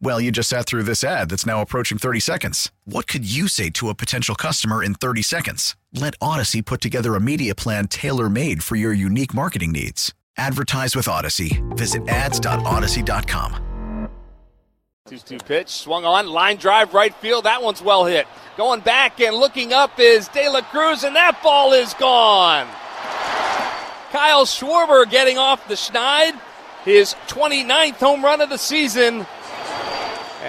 Well, you just sat through this ad that's now approaching 30 seconds. What could you say to a potential customer in 30 seconds? Let Audacy put together a media plan tailor made for your unique marketing needs. Advertise with Audacy. Visit ads.audacy.com. 2 2 pitch, swung on, line drive, right field. That one's well hit. Going back and looking up is De La Cruz, and that ball is gone. Kyle Schwarber getting off the schneid, his 29th home run of the season.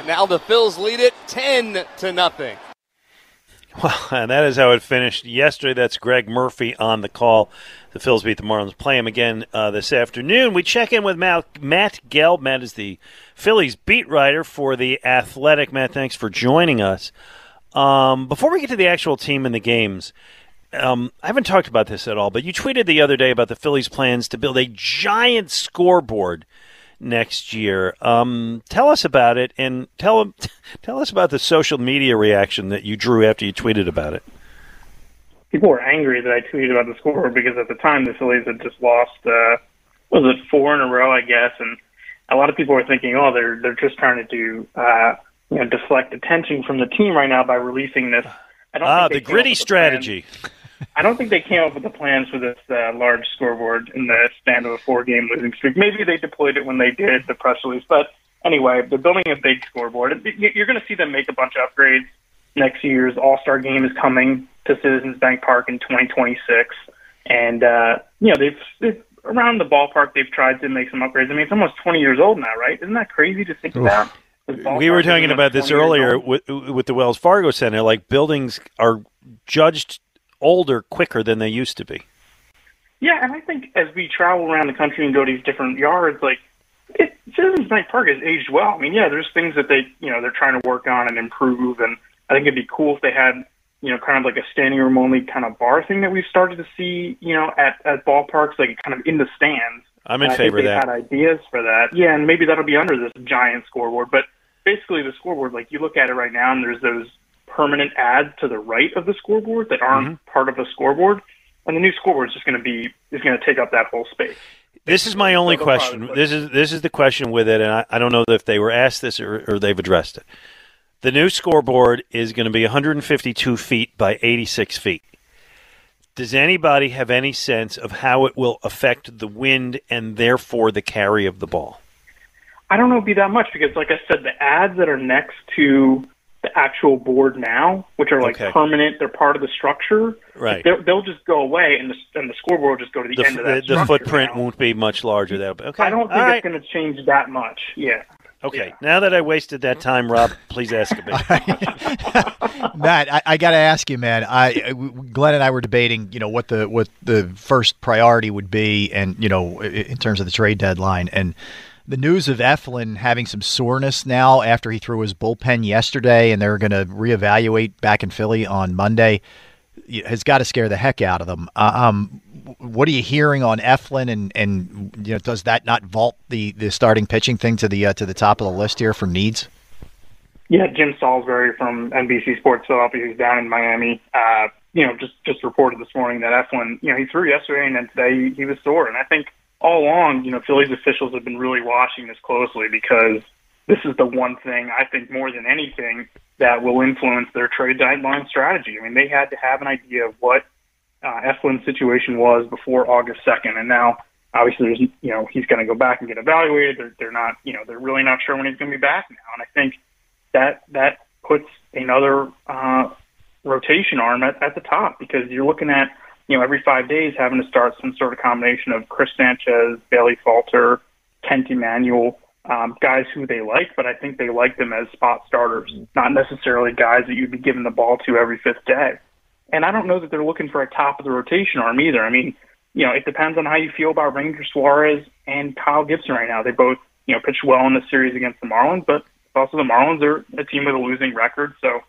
Now the Phils lead it 10 to nothing. Well, and that is how it finished yesterday. That's Greg Murphy on the call. The Phils beat the Marlins. Play him again uh, this afternoon. We check in with Matt, Matt Gelb. Matt is the Phillies beat writer for the Athletic. Matt, thanks for joining us. Um, before we get to the actual team and the games, um, I haven't talked about this at all, but you tweeted the other day about the Phillies' plans to build a giant scoreboard next year. Um, tell us about it, and tell tell us about the social media reaction that you drew after you tweeted about it. People were angry that I tweeted about the score because at the time the Phillies had just lost, uh, was it four in a row, I guess, and a lot of people were thinking, oh, they're they're just trying to do, uh, you know, deflect attention from the team right now by releasing this. I don't ah, the gritty strategy. I don't think they came up with the plans for this uh, large scoreboard in the span of a four-game losing streak. Maybe they deployed it when they did the press release, but anyway, they're building a big scoreboard. You're going to see them make a bunch of upgrades next year's All-Star Game is coming to Citizens Bank Park in 2026, and uh, you know they've, they've around the ballpark they've tried to make some upgrades. I mean, it's almost 20 years old now, right? Isn't that crazy to think about? We were talking about this earlier with, with the Wells Fargo Center. Like buildings are judged older quicker than they used to be. Yeah, and I think as we travel around the country and go to these different yards, like it, Citizens Bank Park has aged well. I mean, yeah, there's things that they, you know, they're trying to work on and improve, and I think it'd be cool if they had, you know, kind of like a standing room only kind of bar thing that we've started to see, you know, at at ballparks, like kind of in the stands. I'm in favor of that. Had ideas for that, yeah, and maybe that'll be under this giant scoreboard. But basically, the scoreboard, like you look at it right now, and there's those permanent ads to the right of the scoreboard that aren't mm-hmm. part of the scoreboard, and the new scoreboard is just going to be is going to take up that whole space. This is my only question. This is this is the question with it, and I, I don't know if they were asked this or, or they've addressed it. The new scoreboard is going to be 152 feet by 86 feet. Does anybody have any sense of how it will affect the wind and therefore the carry of the ball? I don't know it'd be that much because, like I said, the ads that are next to the actual board now, which are like okay. permanent. They're part of the structure. Right. They'll just go away, and the and the scoreboard will just go to the, the end of that. The, the footprint now. won't be much larger. That okay. I don't think All it's right. going to change that much. Yeah. Okay. Yeah. Now that I wasted that time, Rob, please ask me. Matt, I, I got to ask you, man. I Glenn and I were debating, you know, what the what the first priority would be, and you know, in terms of the trade deadline, and the news of Eflin having some soreness now after he threw his bullpen yesterday, and they're going to reevaluate back in Philly on Monday, has got to scare the heck out of them. Uh, um, what are you hearing on Eflin, and and you know, does that not vault the, the starting pitching thing to the uh, to the top of the list here for needs? Yeah, Jim Salisbury from NBC Sports Philadelphia, who's down in Miami, uh, you know, just just reported this morning that Eflin, you know, he threw yesterday, and then today he, he was sore, and I think all along, you know, Phillies officials have been really watching this closely because this is the one thing I think more than anything that will influence their trade deadline strategy. I mean, they had to have an idea of what uh, Eflin's situation was before August 2nd, and now obviously there's, you know, he's going to go back and get evaluated. They're, they're not, you know, they're really not sure when he's going to be back now, and I think that that puts another uh, rotation arm at, at the top because you're looking at you know, every five days having to start some sort of combination of Cristopher Sanchez, Bailey Falter, Kent Emanuel, um, guys who they like, but I think they like them as spot starters, not necessarily guys that you'd be giving the ball to every fifth day. And I don't know that they're looking for a top of the rotation arm either. I mean, you know, it depends on how you feel about Ranger Suarez and Kyle Gibson right now. They both, you know, pitched well in the series against the Marlins, but also the Marlins are a team with a losing record. So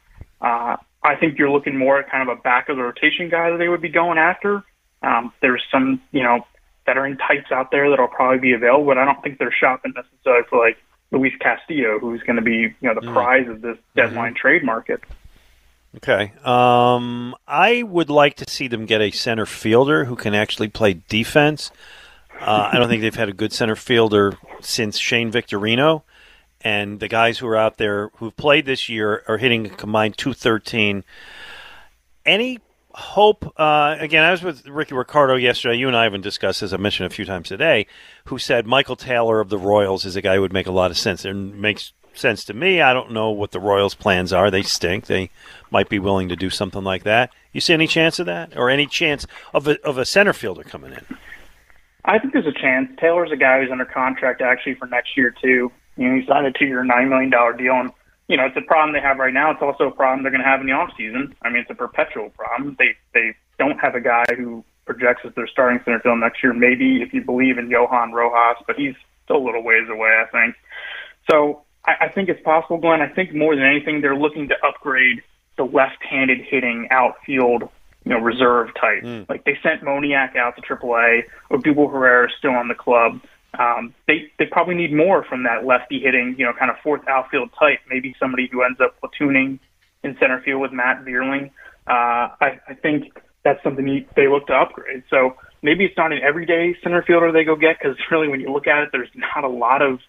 uh, I think you're looking more at kind of a back of the rotation guy that they would be going after. Um, there's some, you know, veteran types out there that'll probably be available, but I don't think they're shopping necessarily for like Luis Castillo, who's going to be, you know, the mm. prize of this deadline mm-hmm. trade market. Okay. Um, I would like to see them get a center fielder who can actually play defense. Uh, I don't think they've had a good center fielder since Shane Victorino. And the guys who are out there who've played this year are hitting a combined 213. Any hope? Uh, again, I was with Ricky Ricardo yesterday. You and I haven't discussed, as I mentioned a few times today, who said Michael Taylor of the Royals is a guy who would make a lot of sense. It makes sense to me. I don't know what the Royals' plans are. They stink. They might be willing to do something like that. You see any chance of that, or any chance of a, of a center fielder coming in? I think there's a chance. Taylor's a guy who's under contract actually for next year too. You know, he signed a two-year, nine million dollar deal, and you know it's a problem they have right now. It's also a problem they're going to have in the off season. I mean, it's a perpetual problem. They they don't have a guy who projects as their starting center field next year. Maybe if you believe in Johan Rojas, but he's still a little ways away, I think. So I, I think it's possible, Glenn. I think more than anything, they're looking to upgrade the left-handed hitting outfield, you know, reserve type. Mm. Like they sent Moniak out to AAA. Odubel Herrera is still on the club. Um, they they probably need more from that lefty hitting, you know, kind of fourth outfield type. Maybe somebody who ends up platooning in center field with Matt Vierling. Uh, I, I think that's something you, they look to upgrade. So maybe it's not an everyday center fielder they go get because really when you look at it, there's not a lot of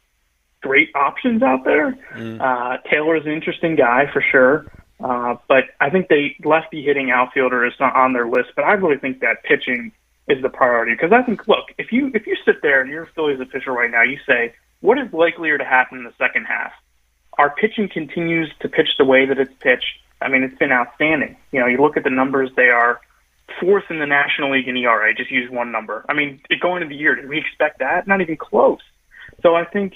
great options out there. Mm. Uh, Taylor's an interesting guy for sure. Uh, but I think they lefty hitting outfielder is not on their list. But I really think that pitching is the priority because I think look if you if you sit there and you're a Phillies official right now, you say what is likelier to happen in the second half. Our pitching continues to pitch the way that it's pitched. I mean, it's been outstanding. You know, you look at the numbers; they are fourth in the National League in ERA. Just use one number. I mean, going into the year, did we expect that? Not even close. So I think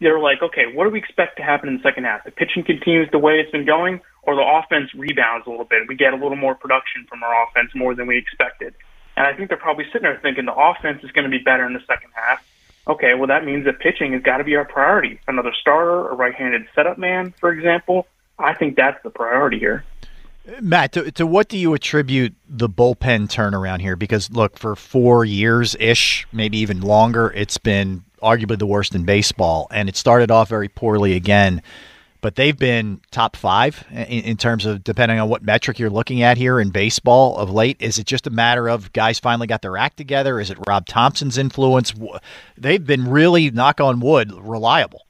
they're like, okay, what do we expect to happen in the second half? The pitching continues the way it's been going, or the offense rebounds a little bit. We get a little more production from our offense more than we expected. And I think they're probably sitting there thinking the offense is going to be better in the second half. Okay, well, that means that pitching has got to be our priority. Another starter, a right handed setup man, for example. I think that's the priority here. Matt, to, to, what do you attribute the bullpen turnaround here? Because look, for four years ish, maybe even longer, it's been arguably the worst in baseball, and it started off very poorly again. But they've been top five in, in terms of depending on what metric you're looking at here in baseball of late. Is it just a matter of guys finally got their act together? Is it Rob Thomson's influence? They've been really, knock on wood, reliable.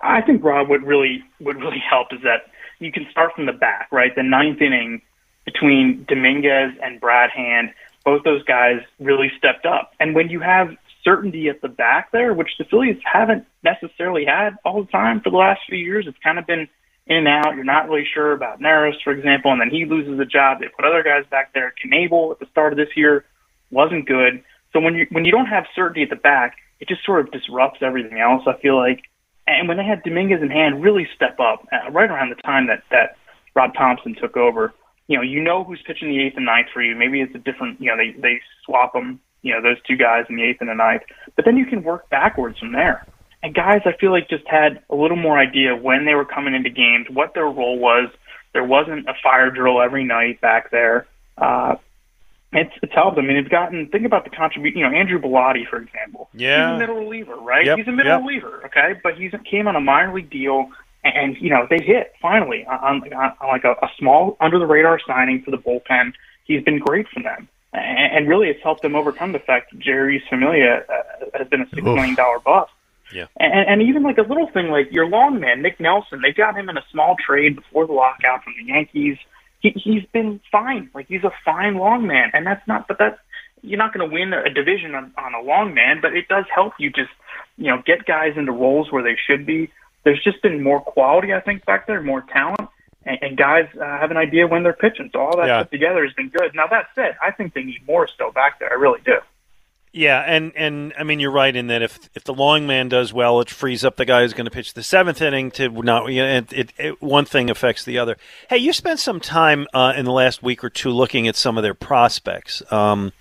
I think Rob would really would really help is that you can start from the back, right? The ninth inning between Dominguez and Brad Hand, both those guys really stepped up. And when you have certainty at the back there, which the Phillies haven't necessarily had all the time for the last few years. It's kind of been in and out. You're not really sure about Neris, for example, and then he loses the job. They put other guys back there. Knebel at the start of this year wasn't good. So when you when you don't have certainty at the back, it just sort of disrupts everything else. I feel like, and when they had Dominguez in hand really step up uh, right around the time that that Rob Thomson took over, you know, you know who's pitching the eighth and ninth for you. Maybe it's a different, you know, they they swap them you know, those two guys in the eighth and the ninth. But then you can work backwards from there. And guys, I feel like just had a little more idea when they were coming into games, what their role was. There wasn't a fire drill every night back there. Uh, it's it's helped. I mean, it's gotten. Think about the contribution. You know, Andrew Bellatti, for example. Yeah. He's a middle reliever, right? Yep. He's a middle yep. reliever, okay. But he's came on a minor league deal, and you know they hit finally on, on, on like a, a small under the radar signing for the bullpen. He's been great for them and really it's helped them overcome the fact that Jeurys Familia uh, has been a six million dollar bust. Yeah. And, and even like a little thing like your long man Nick Nelson, they got him in a small trade before the lockout from the Yankees. He, he's been fine. Like he's a fine long man, and that's not. But that's you're not going to win a division on, on a long man, but it does help you just you know get guys into roles where they should be. There's just been more quality, I think, back there, more talent. And, and guys uh, have an idea when they're pitching. So all that Yeah. put together has been good. Now that said, I think they need more still back there. I really do. Yeah, and, and I mean you're right in that if if the long man does well, it frees up the guy who's going to pitch the seventh inning to not. You know, it, it, it, one thing affects the other. Hey, you spent some time uh, in the last week or two looking at some of their prospects. Um,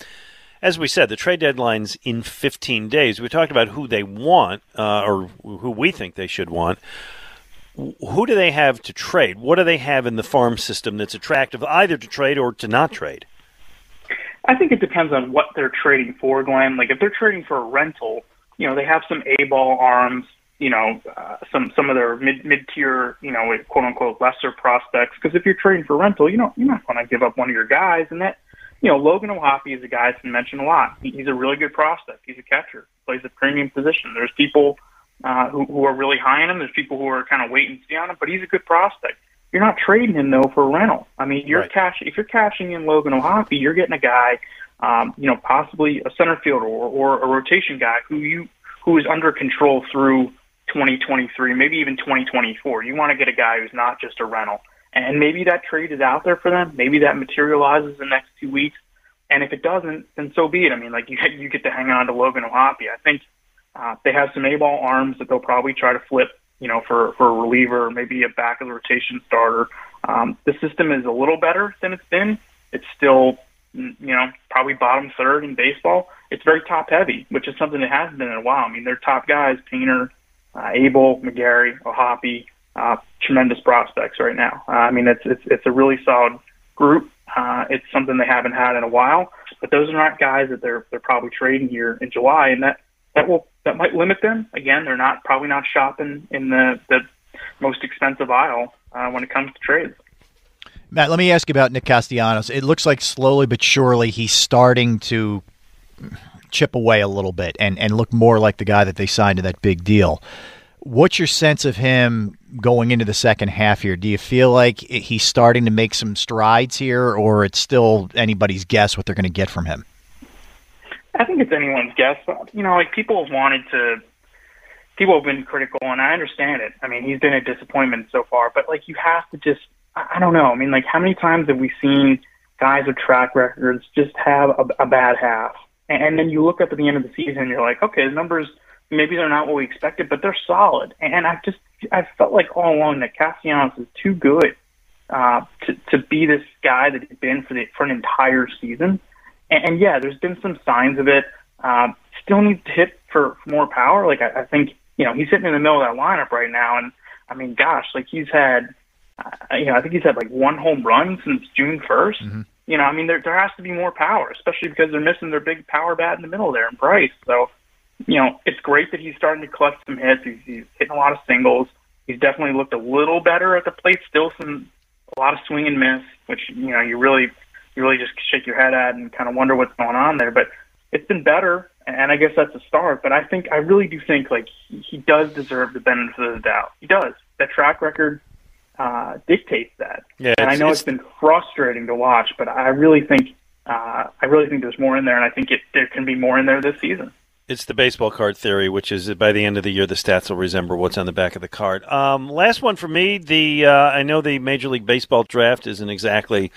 as we said, the trade deadline's in 15 days. We talked about who they want uh, or who we think they should want. Who do they have to trade? What do they have in the farm system that's attractive either to trade or to not trade? I think it depends on what they're trading for, Glenn. Like if they're trading for a rental, you know, they have some A-ball arms, you know, uh, some some of their mid mid tier, you know, quote unquote lesser prospects. Because if you're trading for rental, you know, you're not going to give up one of your guys, and that, you know, Logan O'Hoppe is a guy that's been mentioned a lot. He, he's a really good prospect. He's a catcher, plays a premium position. There's people uh, who, who are really high on him. There's people who are kind of wait and see on him, but he's a good prospect. You're not trading him though for a rental. I mean, you're Right. cash if you're cashing in Logan O'Hoppe, you're getting a guy, um, you know, possibly a center fielder or, or a rotation guy who you who is under control through 2023, maybe even 2024. You want to get a guy who's not just a rental, and maybe that trade is out there for them. Maybe that materializes in the next two weeks, and if it doesn't, then so be it. I mean, like you you get to hang on to Logan O'Hoppe. I think uh, they have some A-ball arms that they'll probably try to flip, you know, for for a reliever, maybe a back of the rotation starter. Um, the system is a little better than it's been. It's still, mm, you know, probably bottom third in baseball. It's very top heavy, which is something that hasn't been in a while. I mean, their top guys, Painter, uh, Abel, McGarry, O'Hoppe, uh, tremendous prospects right now. Uh, I mean, it's it's it's a really solid group. Uh, it's something they haven't had in a while, but those are not guys that they're they're probably trading here in July, and that that will that might limit them. Again, they're not probably not shopping in the the most expensive aisle uh, when it comes to trades. Matt, let me ask you about Nick Castellanos. It looks like slowly but surely he's starting to chip away a little bit and, and look more like the guy that they signed to that big deal. What's your sense of him going into the second half here? Do you feel like he's starting to make some strides here, or it's still anybody's guess what they're going to get from him? I think it's anyone's guess. You know, like people have wanted to, people have been critical, and I understand it. I mean, he's been a disappointment so far, but like you have to just, I don't know. I mean, like how many times have we seen guys with track records just have a, a bad half, and, and then you look up at the end of the season, and you're like, okay, the numbers maybe they're not what we expected, but they're solid. And I just, I felt like all along that Castellanos is too good uh, to to be this guy that he's been for the for an entire season. And, and yeah, there's been some signs of it. Um, still needs to hit for, for more power. Like I, I think you know he's sitting in the middle of that lineup right now, and I mean, gosh, like he's had, uh, you know, I think he's had like one home run since June 1st. You know, I mean, there there has to be more power, especially because they're missing their big power bat in the middle there in Bryce. So, you know, it's great that he's starting to collect some hits. He's, he's hitting a lot of singles. He's definitely looked a little better at the plate. Still some a lot of swing and miss, which you know you really you really just shake your head at and kind of wonder what's going on there. But it's been better, and I guess that's a start. But I think I really do think like he, he does deserve the benefit of the doubt. He does. That track record uh, dictates that. Yeah, and I know it's- it's been frustrating to watch, but I really think uh, I really think there's more in there, and I think it there can be more in there this season. It's the baseball card theory, which is by the end of the year, the stats will resemble what's on the back of the card. Um, last one for me. The uh, I know the Major League Baseball draft isn't exactly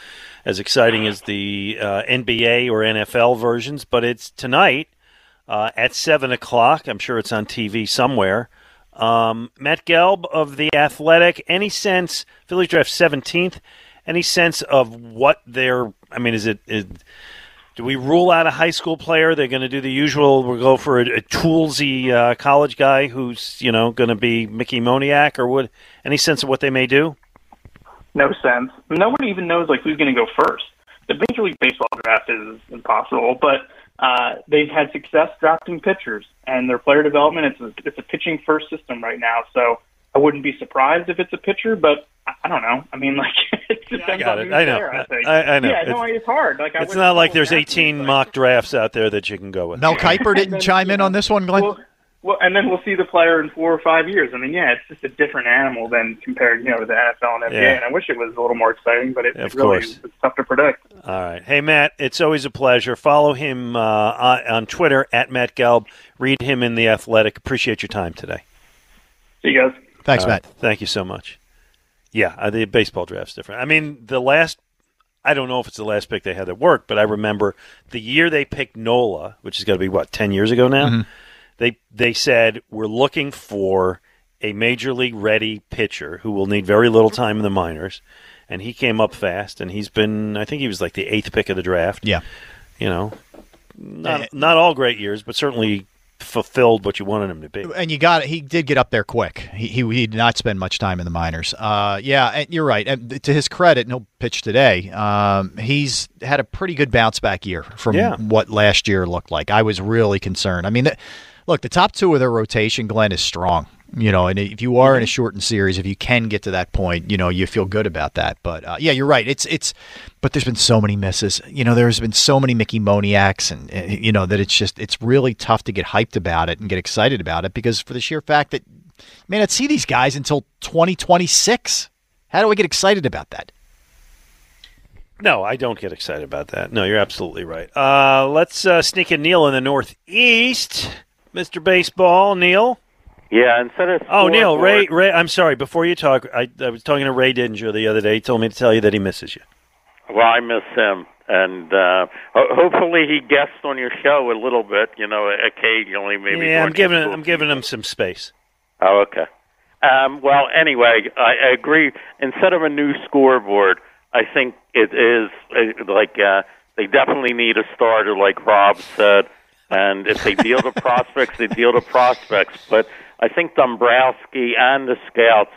as exciting as the uh, NBA or NFL versions, but it's tonight uh, at seven o'clock. I'm sure it's on TV somewhere. Um, Matt Gelb of the Athletic. Any sense? Phillies draft seventeenth. Any sense of what their? I mean, is it? Is, do we rule out a high school player? They're going to do the usual. We'll go for a, a toolsy uh, college guy who's you know going to be Mickey Moniak, or would any sense of what they may do? No sense. Nobody even knows like who's going to go first. The Major League Baseball draft is impossible, but uh, they've had success drafting pitchers, and their player development it's a, it's a pitching first system right now. So I wouldn't be surprised if it's a pitcher, but I, I don't know. I mean, like it depends got on it. who's I know. there. I, think. I- I know. Yeah, no, It's- it's hard. Like I It's wouldn't like there's 18 but- mock drafts out there that you can go with. Mel Kiper didn't chime in on this one, Glenn. Well, well, and then we'll see the player in four or five years. I mean, yeah, it's just a different animal than compared, you know, to the NFL and NBA. Yeah. And I wish it was a little more exciting, but it, Of it really course. it's tough to predict. All right. Hey, Matt, it's always a pleasure. Follow him uh, on on Twitter at Matt Gelb. Read him in The Athletic. Appreciate your time today. See you guys. Thanks, All Matt. right. Thank you so much. Yeah, uh, the baseball draft's different. I mean, the last I don't know if it's the last pick they had that worked, but I remember the year they picked Nola, which is going to be what ten years ago now. Mm-hmm. They they said we're looking for a major league ready pitcher who will need very little time in the minors, and he came up fast, and he's been I think he was like the eighth pick of the draft. Yeah. you know, not Eh. not all great years, but certainly fulfilled what you wanted him to be. And you got it. he did get up there quick. He, he he did not spend much time in the minors. Uh, yeah, and you're right. And to his credit, and he'll pitch today. Um, he's had a pretty good bounce back year from Yeah. what last year looked like. I was really concerned. I mean, the, look, the top two of their rotation, Glenn, is strong. You know, and if you are in a shortened series, if you can get to that point, you know, you feel good about that. But uh, yeah, you're right. It's it's, but there's been so many misses. You know, there's been so many Mickey Moniaks, and you know that it's just it's really tough to get hyped about it and get excited about it because for the sheer fact that you may not see these guys until 2026. How do I get excited about that? No, I don't get excited about that. No, you're absolutely right. Uh, let's uh, sneak in Neil in the Northeast, Mr. Baseball. Neil. Yeah, instead of Oh, Neil. Ray. Ray. I'm sorry. Before you talk, I, I was talking to Ray Dinger the other day. He told me to tell you that he misses you. Well, I miss him, and uh, hopefully he guests on your show a little bit. You know, occasionally, maybe. yeah, I'm giving I'm giving him some space. Oh, okay. Um, well, anyway, I, I agree. Instead of a new scoreboard, I think it is uh, like uh, they definitely need a starter, like Rob said. And if they deal to prospects, they deal to prospects. But I think Dombrowski and the scouts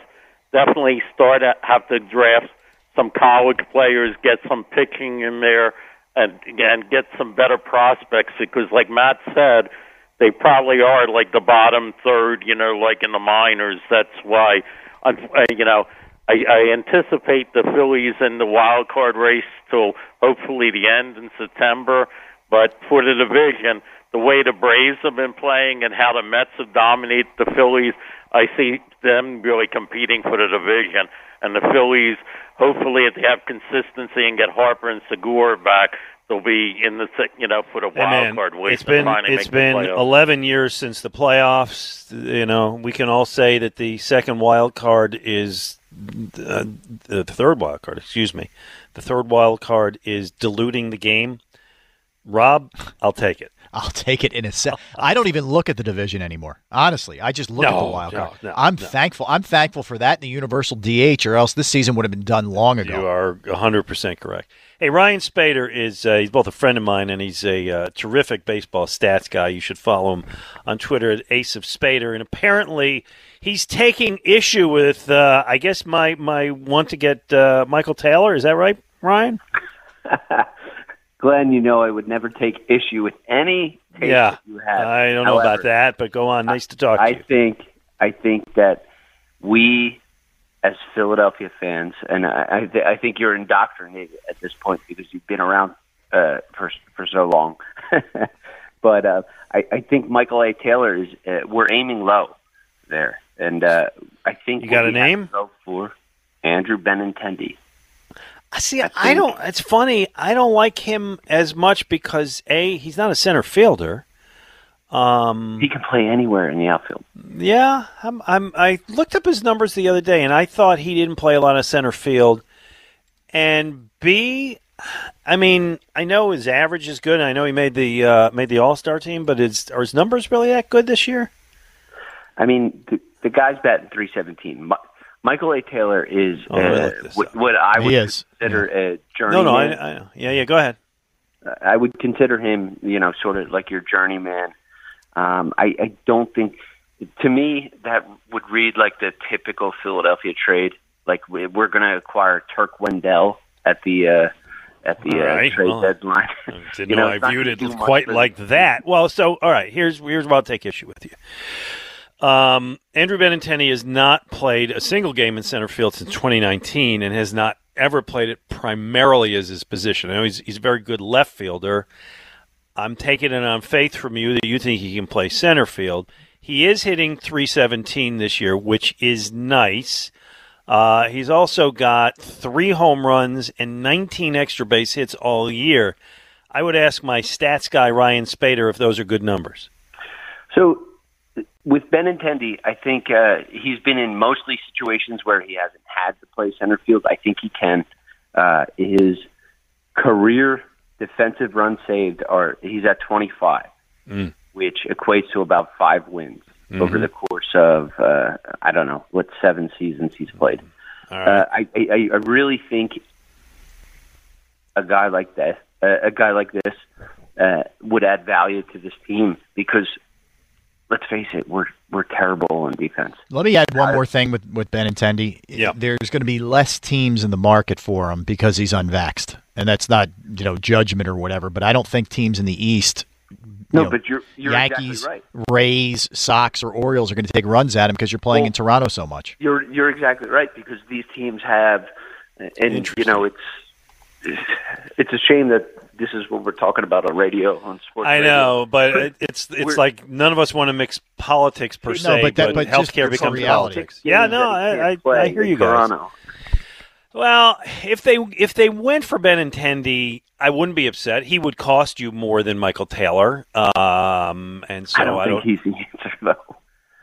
definitely start to have to draft some college players, get some pitching in there, and and get some better prospects. Because, like Matt said, they probably are like the bottom third, you know, like in the minors. That's why, un- uh, you know, I, I anticipate the Phillies in the wild card race till hopefully the end in September. But for the division, the way the Braves have been playing and how the Mets have dominated the Phillies, I see them really competing for the division. And the Phillies, hopefully, if they have consistency and get Harper and Segura back, they'll be in the you know for the wild man, card race. it's been it's been 11 years since the playoffs. You know, we can all say that the second wild card is uh, the third wild card. Excuse me, the third wild card is diluting the game. Rob, I'll take it. I'll take it in a sec. I don't even look at the division anymore. Honestly, I just look at the wild card. no, I'm no. thankful. I'm thankful for that and the universal DH, or else this season would have been done long ago. You are 100% correct. Hey, Ryan Spaeder is uh, he's both a friend of mine and he's a uh, terrific baseball stats guy. You should follow him on Twitter at Ace of Spaeder. And apparently, he's taking issue with uh, I guess my my want to get uh, Michael Taylor. Is that right, Ryan? Glenn, you know I would never take issue with any take yeah, you have. I don't know about that, but go on. Nice to talk to I you. think I think that we, as Philadelphia fans, and I I, th- I think you're indoctrinated at this point because you've been around uh, for for so long. but uh, I, I think Michael A. Taylor is uh, we're aiming low there, and uh, I think You got a name? Go for Andrew Benintendi. See, I, think- don't. It's funny. I don't like him as much because a he's not a center fielder. Um, He can play anywhere in the outfield. Yeah, I'm, I'm. I looked up his numbers the other day, and I thought he didn't play a lot of center field. And B, I mean, I know his average is good. And I know he made the uh, made the All Star team, but is are his numbers really that good this year? I mean, the, the guy's batting 317. Mi- Michael A. Taylor is Oh, uh, look what, what I would is, consider a journeyman. no, I, I. Yeah, yeah. Go ahead. I would consider him, you know, sort of like your journeyman. Um, I, I don't think, to me, that would read like the typical Philadelphia trade. Like we- we're going to acquire Turk Wendell at the uh, at the All uh, right, trade well, deadline. Didn't You know, know, I viewed it quite like that. Well, so all right. Here's here's where I'll take issue with you. Um, Andrew Benintendi has not played a single game in center field since 2019, and has not ever played it primarily as his position. I know he's he's a very good left fielder. I'm taking it on faith from you that you think he can play center field. He is hitting 317 this year, which is nice. Uh, he's also got three home runs and 19 extra base hits all year. I would ask my stats guy Ryan Spaeder if those are good numbers. So with Benintendi, I think uh, he's been in mostly situations where he hasn't had to play center field. I think he can. Uh, his career defensive runs saved are he's at 25, Mm. which equates to about five wins Mm-hmm. over the course of uh, I don't know what seven seasons he's played. Right. Uh, I, I I really think a guy like that, uh, a guy like this, uh, would add value to this team because let's face it, we're we're terrible on defense. Let me add one more thing with with Benintendi. Yeah. There's going to be less teams in the market for him because he's unvaxxed, and that's not you know judgment or whatever. But I don't think teams in the East. No, you know, but you're you're Yankees, exactly right. Rays, Sox, or Orioles are going to take runs at him because you're playing Well- in Toronto so much. You're you're exactly right because these teams have, and you know it's it's a shame that this is what we're talking about on radio on sports. I radio. know, but it, it's it's We're- like none of us want to mix politics per No, se, but that- but just healthcare becomes reality. politics. Yeah, no, I, I, I hear you guys. Toronto. Well, if they if they went for Ben Benintendi, I wouldn't be upset. He would cost you more than Michael Taylor, um, and so I don't I think don't. he's the answer though.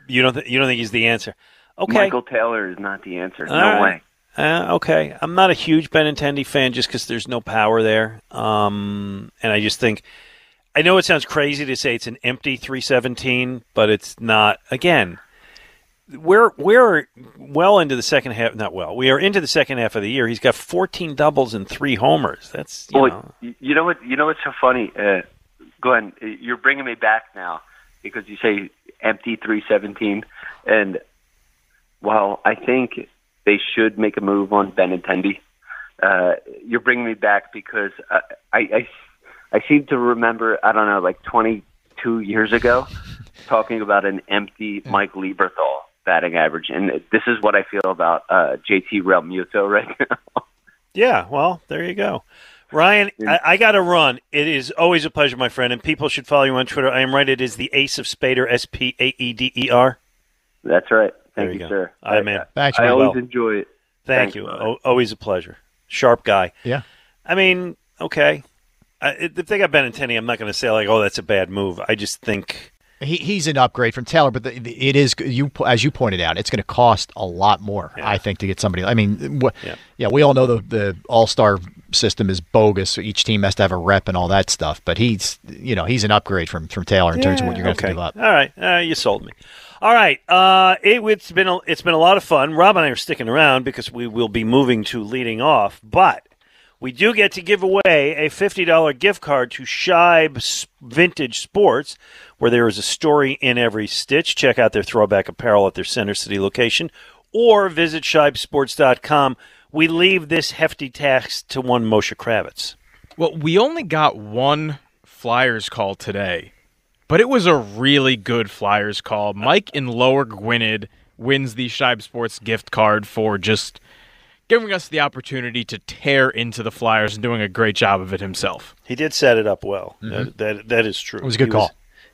You don't. Th- you don't think he's the answer? Okay. Michael Taylor is not the answer. All no right. way. Uh, okay, I'm not a huge Benintendi fan just because there's no power there, um, and I just think I know it sounds crazy to say it's an empty 317, but it's not. Again, we're we're well into the second half. Not well. We are into the second half of the year. He's got 14 doubles and three homers. That's you Boy, know. you know what? You know what's so funny? Uh, Glenn, you're bringing me back now because you say empty 317, and while I think they should make a move on Benintendi, uh, you're bringing me back because I, I I seem to remember I don't know like 22 years ago talking about an empty Mike Lieberthal batting average, and this is what I feel about uh, JT Realmuto right now. Yeah, well, there you go. Ryan, I, I got to run. It is always a pleasure, my friend, and people should follow you on Twitter. I am right. It is the Ace of Spaeder, S P A E D E R. That's right. There Thank you you, sir. All right, I- man. Thanks, I man. always Well, enjoy it. Thank Thanks, you. O- always a pleasure. Sharp guy. Yeah. I mean, okay. I, if they got Benintendi, I'm not going to say like, "Oh, that's a bad move." I just think He, he's an upgrade from Taylor, but the, the, it is you as you pointed out. It's going to cost a lot more, I think, to get somebody. I mean, wh- Yeah. yeah. we all know the the All Star system is bogus. So each team has to have a rep and all that stuff. But he's you know he's an upgrade from from Taylor in terms of what you're going to okay. have to give up. All right, uh, you sold me. All right, uh, it, it's been a, it's been a lot of fun. Rob and I are sticking around because we will be moving to leading off, but we do get to give away a fifty dollar gift card to Shibe Vintage Sports, where there is a story in every stitch. Check out their throwback apparel at their Center City location, or visit shibesports.com. We leave this hefty task to one Moshe Kravitz. Well, we only got one Flyers call today, but it was a really good Flyers call. Mike in Lower Gwynedd wins the Shibe Sports gift card for just giving us the opportunity to tear into the Flyers and doing a great job of it himself. He did set it up well. That, that that is true. It was a good he call.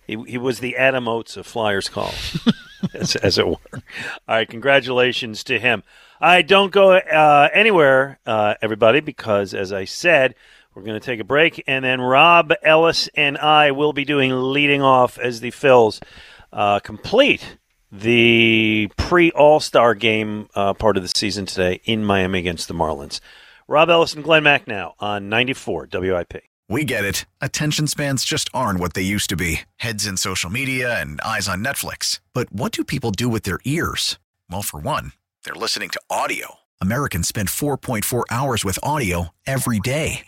he, he was the Adam Oates of Flyers call, as, as it were. All right, congratulations to him. I don't go uh, anywhere, uh, everybody, because as I said, we're going to take a break, and then Rob Ellis and I will be doing leading off as the Phils uh, complete the pre All Star game uh, part of the season today in Miami against the Marlins. Rob Ellis and Glenn Mack now on 94 WIP. We get it. Attention spans just aren't what they used to be heads in social media and eyes on Netflix. But what do people do with their ears? Well, for one, they're listening to audio. Americans spend 4.4 hours with audio every day.